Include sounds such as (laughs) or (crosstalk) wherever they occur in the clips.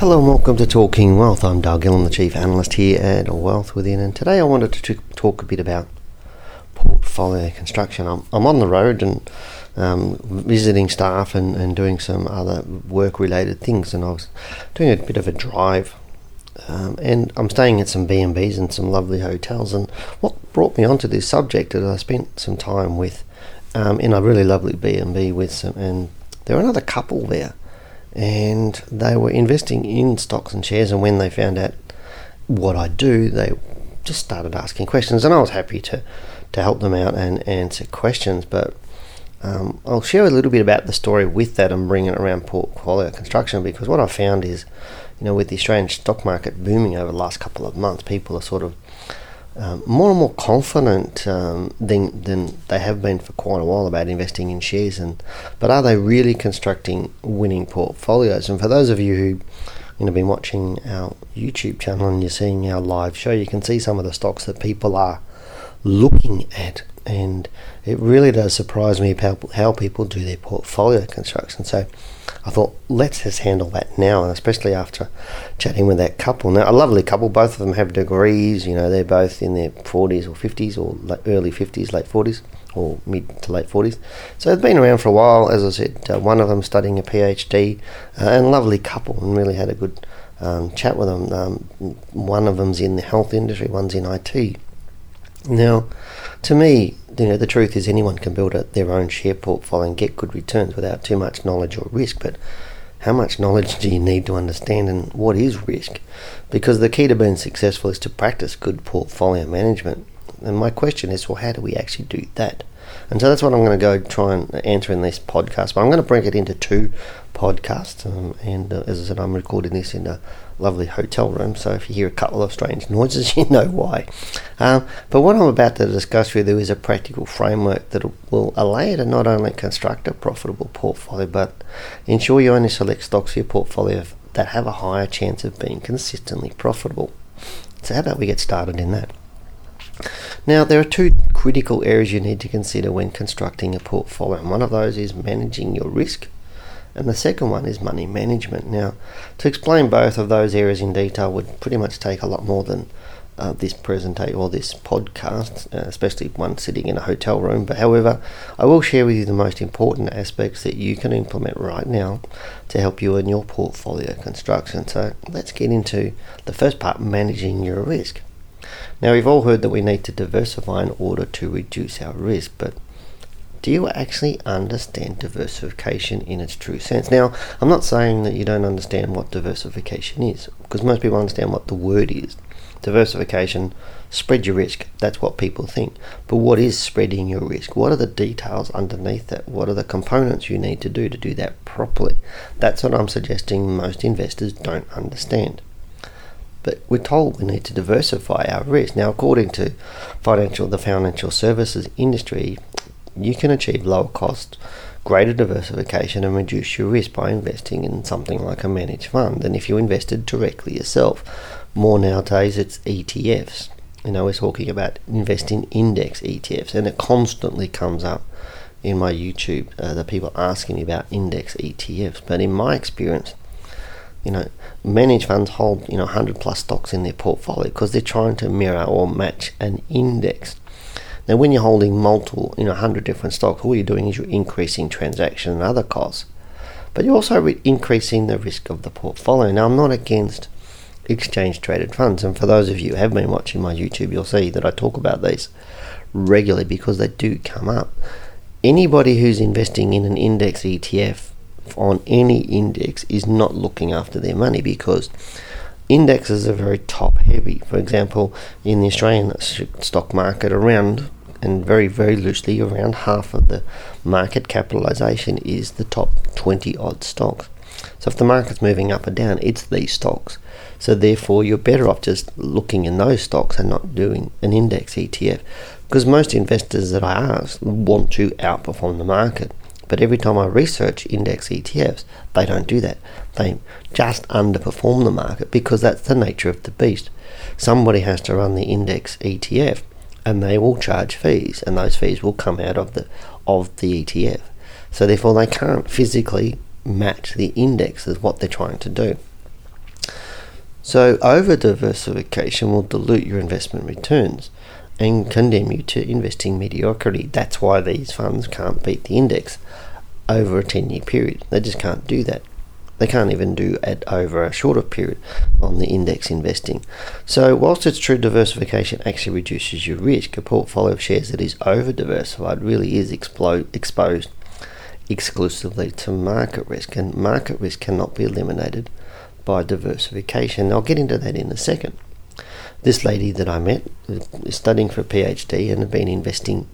Hello and welcome to Talking Wealth. I'm Dale Gillen, the Chief Analyst here at Wealth Within, and today I wanted to talk a bit about portfolio construction. I'm, I'm on the road and um, visiting staff and, and doing some other work related things, and I was doing a bit of a drive. Um, and I'm staying at some B&Bs and some lovely hotels. And what brought me onto this subject is I spent some time with um, in a really lovely B&B with some, and there were another couple there and they were investing in stocks and shares. And when they found out what I do, they just started asking questions, and I was happy to to help them out and answer questions. But um, I'll share a little bit about the story with that and bring it around portfolio construction because what I found is, you know, with the Australian stock market booming over the last couple of months, people are sort of um, more and more confident um, than than they have been for quite a while about investing in shares. And but are they really constructing winning portfolios? And for those of you who you know been watching our YouTube channel and you're seeing our live show, you can see some of the stocks that people are looking at, and it really does surprise me how, how people do their portfolio construction. So I thought, let's just handle that now, and especially after chatting with that couple. Now, a lovely couple, both of them have degrees, you know, they're both in their 40s or 50s or early 50s, late 40s, or mid to late 40s. So they've been around for a while, as I said, uh, one of them studying a PhD, uh, and lovely couple, and really had a good um, chat with them. Um, one of them's in the health industry, one's in IT. Now, to me, you know, the truth is anyone can build a, their own share portfolio and get good returns without too much knowledge or risk. But how much knowledge (laughs) do you need to understand and what is risk? Because the key to being successful is to practice good portfolio management. And my question is, well, how do we actually do that? And so that's what I'm going to go try and answer in this podcast. But I'm going to break it into two podcasts. Um, and uh, as I said, I'm recording this in a lovely hotel room. So if you hear a couple of strange (laughs) noises, you know why. Um, but what I'm about to discuss with you is a practical framework that will allow you to not only construct a profitable portfolio, but ensure you only select stocks for your portfolio that have a higher chance of being consistently profitable. So how about we get started in that? Now, there are two critical areas you need to consider when constructing a portfolio, and one of those is managing your risk, and the second one is money management. Now, to explain both of those areas in detail would pretty much take a lot more than uh, this presentation or this podcast, uh, especially one sitting in a hotel room. But however, I will share with you the most important aspects that you can implement right now to help you in your portfolio construction. So let's get into the first part managing your risk. Now, we've all heard that we need to diversify in order to reduce our risk, but do you actually understand diversification in its true sense? Now, I'm not saying that you don't understand what diversification is, because most people understand what the word is. Diversification, spread your risk, that's what people think. But what is spreading your risk? What are the details underneath that? What are the components you need to do to do that properly? That's what I'm suggesting most investors don't understand. But we're told we need to diversify our risk. Now, according to financial, the financial services industry, you can achieve lower cost, greater diversification, and reduce your risk by investing in something like a managed fund than if you invested directly yourself. More nowadays, it's ETFs. You know, we're talking about investing index ETFs, and it constantly comes up in my YouTube. Uh, the people asking me about index ETFs, but in my experience, you know, managed funds hold you know 100 plus stocks in their portfolio because they're trying to mirror or match an index. Now, when you're holding multiple, you know, 100 different stocks, all you're doing is you're increasing transaction and other costs. but you're also re- increasing the risk of the portfolio. Now, I'm not against exchange traded funds, and for those of you who have been watching my YouTube, you'll see that I talk about these regularly because they do come up. Anybody who's investing in an index ETF on any index is not looking after their money because indexes are very top heavy. For example, in the Australian stock market, around and very, very loosely, around half of the market capitalisation is the top 20 odd stocks. So if the market's moving up or down, it's these stocks. So therefore, you're better off just looking in those stocks and not doing an index ETF. Because most investors that I ask want to outperform the market. But every time I research index ETFs, they don't do that. They just underperform the market because that's the nature of the beast. Somebody has to run the index ETF and they will charge fees and those fees will come out of the of the ETF. So therefore they can't physically match the index as what they're trying to do. So over diversification will dilute your investment returns and condemn you to investing mediocrity. That's why these funds can't beat the index over a 10 year period. They just can't do that. They can't even do it over a shorter period on the index investing. So, whilst it's true diversification actually reduces your risk, a portfolio of shares that is over diversified really is exposed exclusively to market risk, and market risk cannot be eliminated by diversification. I'll get into that in a second. This lady that I met is studying for a PhD and had been investing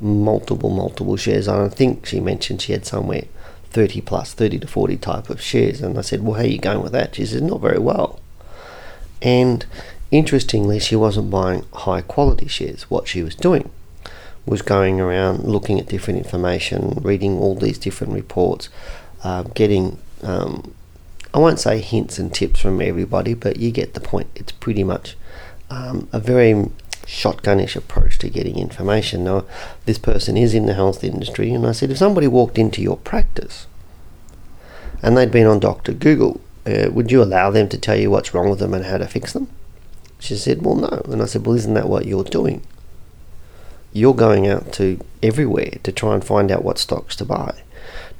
multiple, multiple shares. I think she mentioned she had somewhere 30 plus, 30 to 40 type of shares. And I said, Well, how are you going with that? She said, Not very well. And interestingly, she wasn't buying high quality shares. What she was doing was going around looking at different information, reading all these different reports, uh, getting, um, I won't say hints and tips from everybody, but you get the point. It's pretty much um, a very shotgunish approach to getting information. Now, this person is in the health industry, and I said, if somebody walked into your practice and they'd been on Dr. Google, uh, would you allow them to tell you what's wrong with them and how to fix them? She said, well, no. And I said, well, isn't that what you're doing? You're going out to everywhere to try and find out what stocks to buy.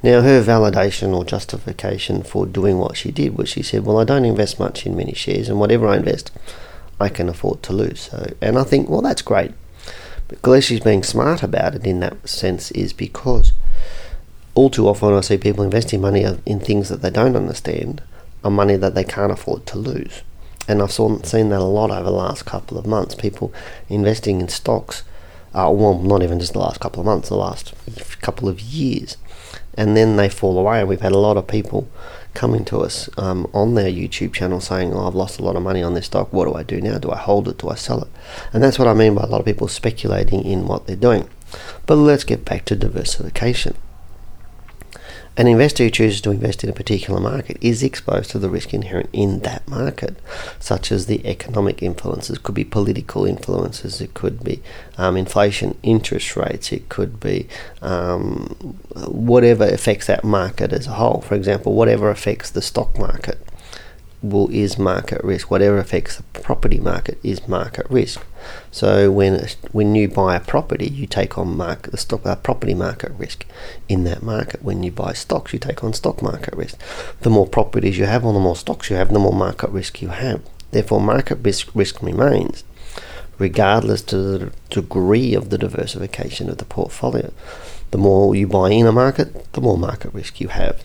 Now, her validation or justification for doing what she did was she said, Well, I don't invest much in many shares, and whatever I invest, I can afford to lose. So, and I think, well, that's great. But Gillespie's being smart about it in that sense is because all too often I see people investing money in things that they don't understand are money that they can't afford to lose. And I've saw, seen that a lot over the last couple of months. People investing in stocks, uh, well, not even just the last couple of months, the last couple of years. And then they fall away. And we've had a lot of people coming to us um, on their YouTube channel saying, "Oh, I've lost a lot of money on this stock. What do I do now? Do I hold it? Do I sell it?" And that's what I mean by a lot of people speculating in what they're doing. But let's get back to diversification. An investor who chooses to invest in a particular market is exposed to the risk inherent in that market, such as the economic influences. Could be political influences, it could be um, inflation, interest rates, it could be um, whatever affects that market as a whole. For example, whatever affects the stock market will is market risk. Whatever affects the property market is market risk. So when when you buy a property, you take on market the stock uh, property market risk in that market. When you buy stocks, you take on stock market risk. The more properties you have, or the more stocks you have, the more market risk you have. Therefore, market risk risk remains, regardless to the degree of the diversification of the portfolio. The more you buy in a market, the more market risk you have.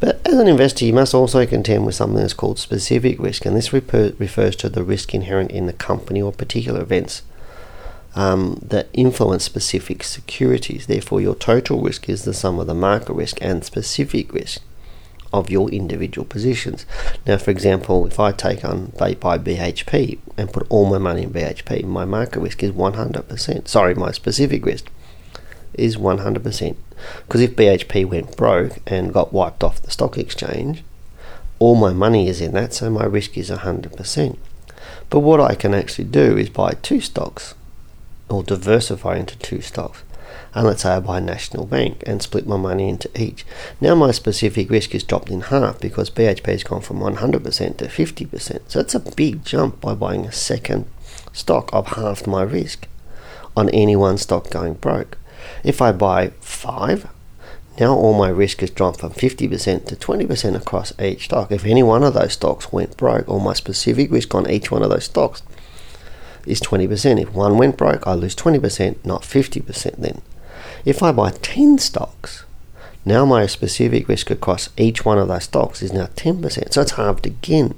But as an investor, you must also contend with something that's called specific risk, and this refer- refers to the risk inherent in the company or particular events um, that influence specific securities. Therefore, your total risk is the sum of the market risk and specific risk of your individual positions. Now, for example, if I take on buy BHP and put all my money in BHP, my market risk is 100%. Sorry, my specific risk is 100%. Because if BHP went broke and got wiped off the stock exchange, all my money is in that, so my risk is 100%. But what I can actually do is buy two stocks or diversify into two stocks. And let's say I buy National Bank and split my money into each. Now my specific risk is dropped in half because BHP has gone from 100% to 50%. So it's a big jump by buying a second stock. I've halved my risk on any one stock going broke. If I buy five, Now all my risk has dropped from 50% to 20% across each stock. If any one of those stocks went broke, all my specific risk on each one of those stocks is 20%. If one went broke, I lose 20%, not 50% then. If I buy 10 stocks, now my specific risk across each one of those stocks is now 10%. So it's halved again.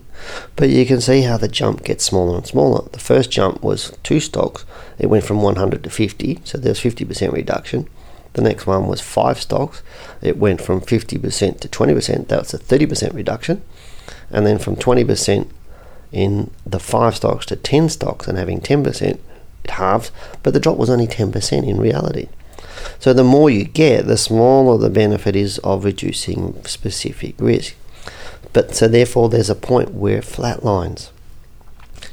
But you can see how the jump gets smaller and smaller. The first jump was two stocks. It went from 100 to 50, so there's 50% reduction. The next one was five stocks. It went from 50% to 20%. That's a 30% reduction. And then from 20% in the five stocks to 10 stocks and having 10%, it halves. But the drop was only 10% in reality. So the more you get, the smaller the benefit is of reducing specific risk. But so therefore, there's a point where it flatlines.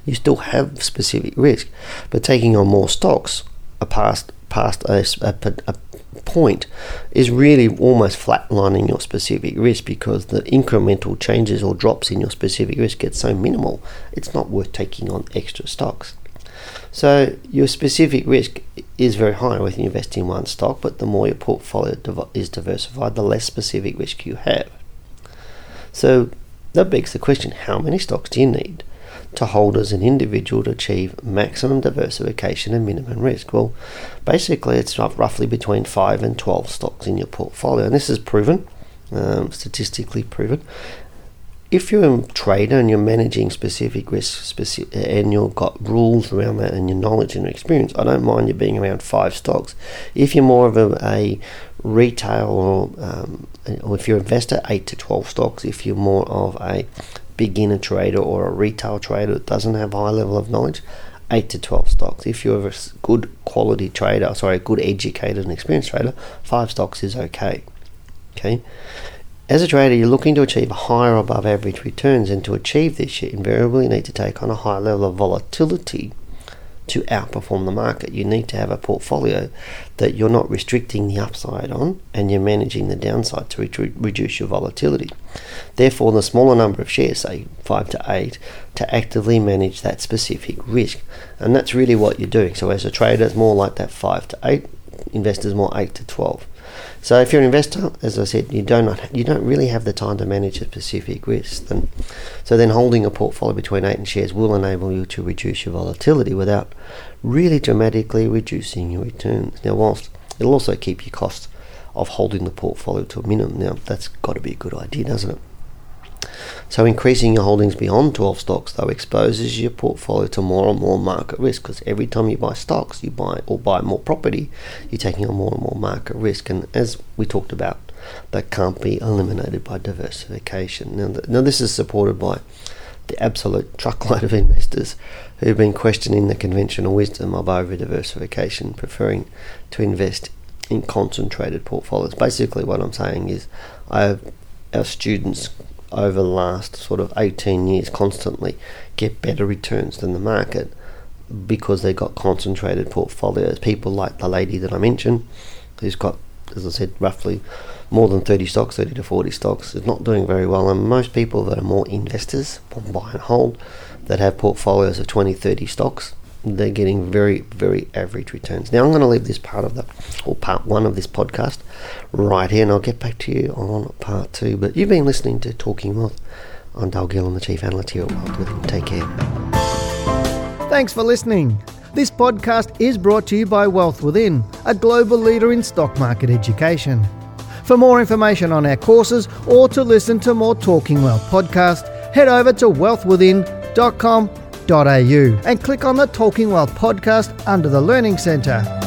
You still have specific risk, but taking on more stocks past past a, a, a point is really almost flatlining your specific risk because the incremental changes or drops in your specific risk get so minimal, it's not worth taking on extra stocks. So your specific risk is very high when you invest in one stock, but the more your portfolio is diversified, the less specific risk you have. So that begs the question: How many stocks do you need to hold as an individual to achieve maximum diversification and minimum risk? Well, basically, it's roughly between five and twelve stocks in your portfolio, and this is proven, um, statistically proven if you're a trader and you're managing specific risks specific, and you've got rules around that and your knowledge and experience, I don't mind you being around five stocks. If you're more of a, a retail or, um, or if you're an investor, eight to 12 stocks. If you're more of a beginner trader or a retail trader that doesn't have high level of knowledge, 8 to 12 stocks. If you're a good quality trader, sorry, a good educated and experienced trader, 5 stocks is okay. Okay. As a trader, you're looking to achieve higher above average returns, and to achieve this, you invariably need to take on a high level of volatility to outperform the market. You need to have a portfolio that you're not restricting the upside on and you're managing the downside to re- reduce your volatility. Therefore, the smaller number of shares, say 5 to 8, to actively manage that specific risk. And that's really what you're doing. So, as a trader, it's more like that 5 to 8, investors more 8 to 12. So if you're an investor, as I said, you don't you don't really have the time to manage a specific risk. Then, so then holding a portfolio between eight and shares will enable you to reduce your volatility without really dramatically reducing your returns. Now, whilst it'll also keep your cost of holding the portfolio to a minimum. Now, that's got to be a good idea, doesn't it? So increasing your holdings beyond 12 stocks though exposes your portfolio to more and more market risk because every time you buy stocks you buy or buy more property you're taking on more and more market risk and as we talked about that can't be eliminated by diversification. Now, now this is supported by the absolute truckload of (laughs) investors who've been questioning the conventional wisdom of over diversification, preferring to invest in concentrated portfolios. Basically, what I'm saying is, I have our students over the last sort of 18 years constantly get better returns than the market because they've got concentrated portfolios. People like the lady that I mentioned, who's got, as I said, roughly more than 30 stocks, 30 to 40 stocks, is not doing very well. And most people that are more investors, buy and hold, that have portfolios of 20, 30 stocks, they're getting very, very average returns. Now, I'm going to leave this part of the, or part one of this podcast right here, and I'll get back to you on part two. But you've been listening to Talking Wealth. I'm Dale Gillen, the Chief Analyst here at Wealth Within. Take care. Thanks for listening. This podcast is brought to you by Wealth Within, a global leader in stock market education. For more information on our courses or to listen to more Talking Wealth podcasts, head over to wealthwithin.com.au and click on the Talking Wealth podcast under the Learning Centre.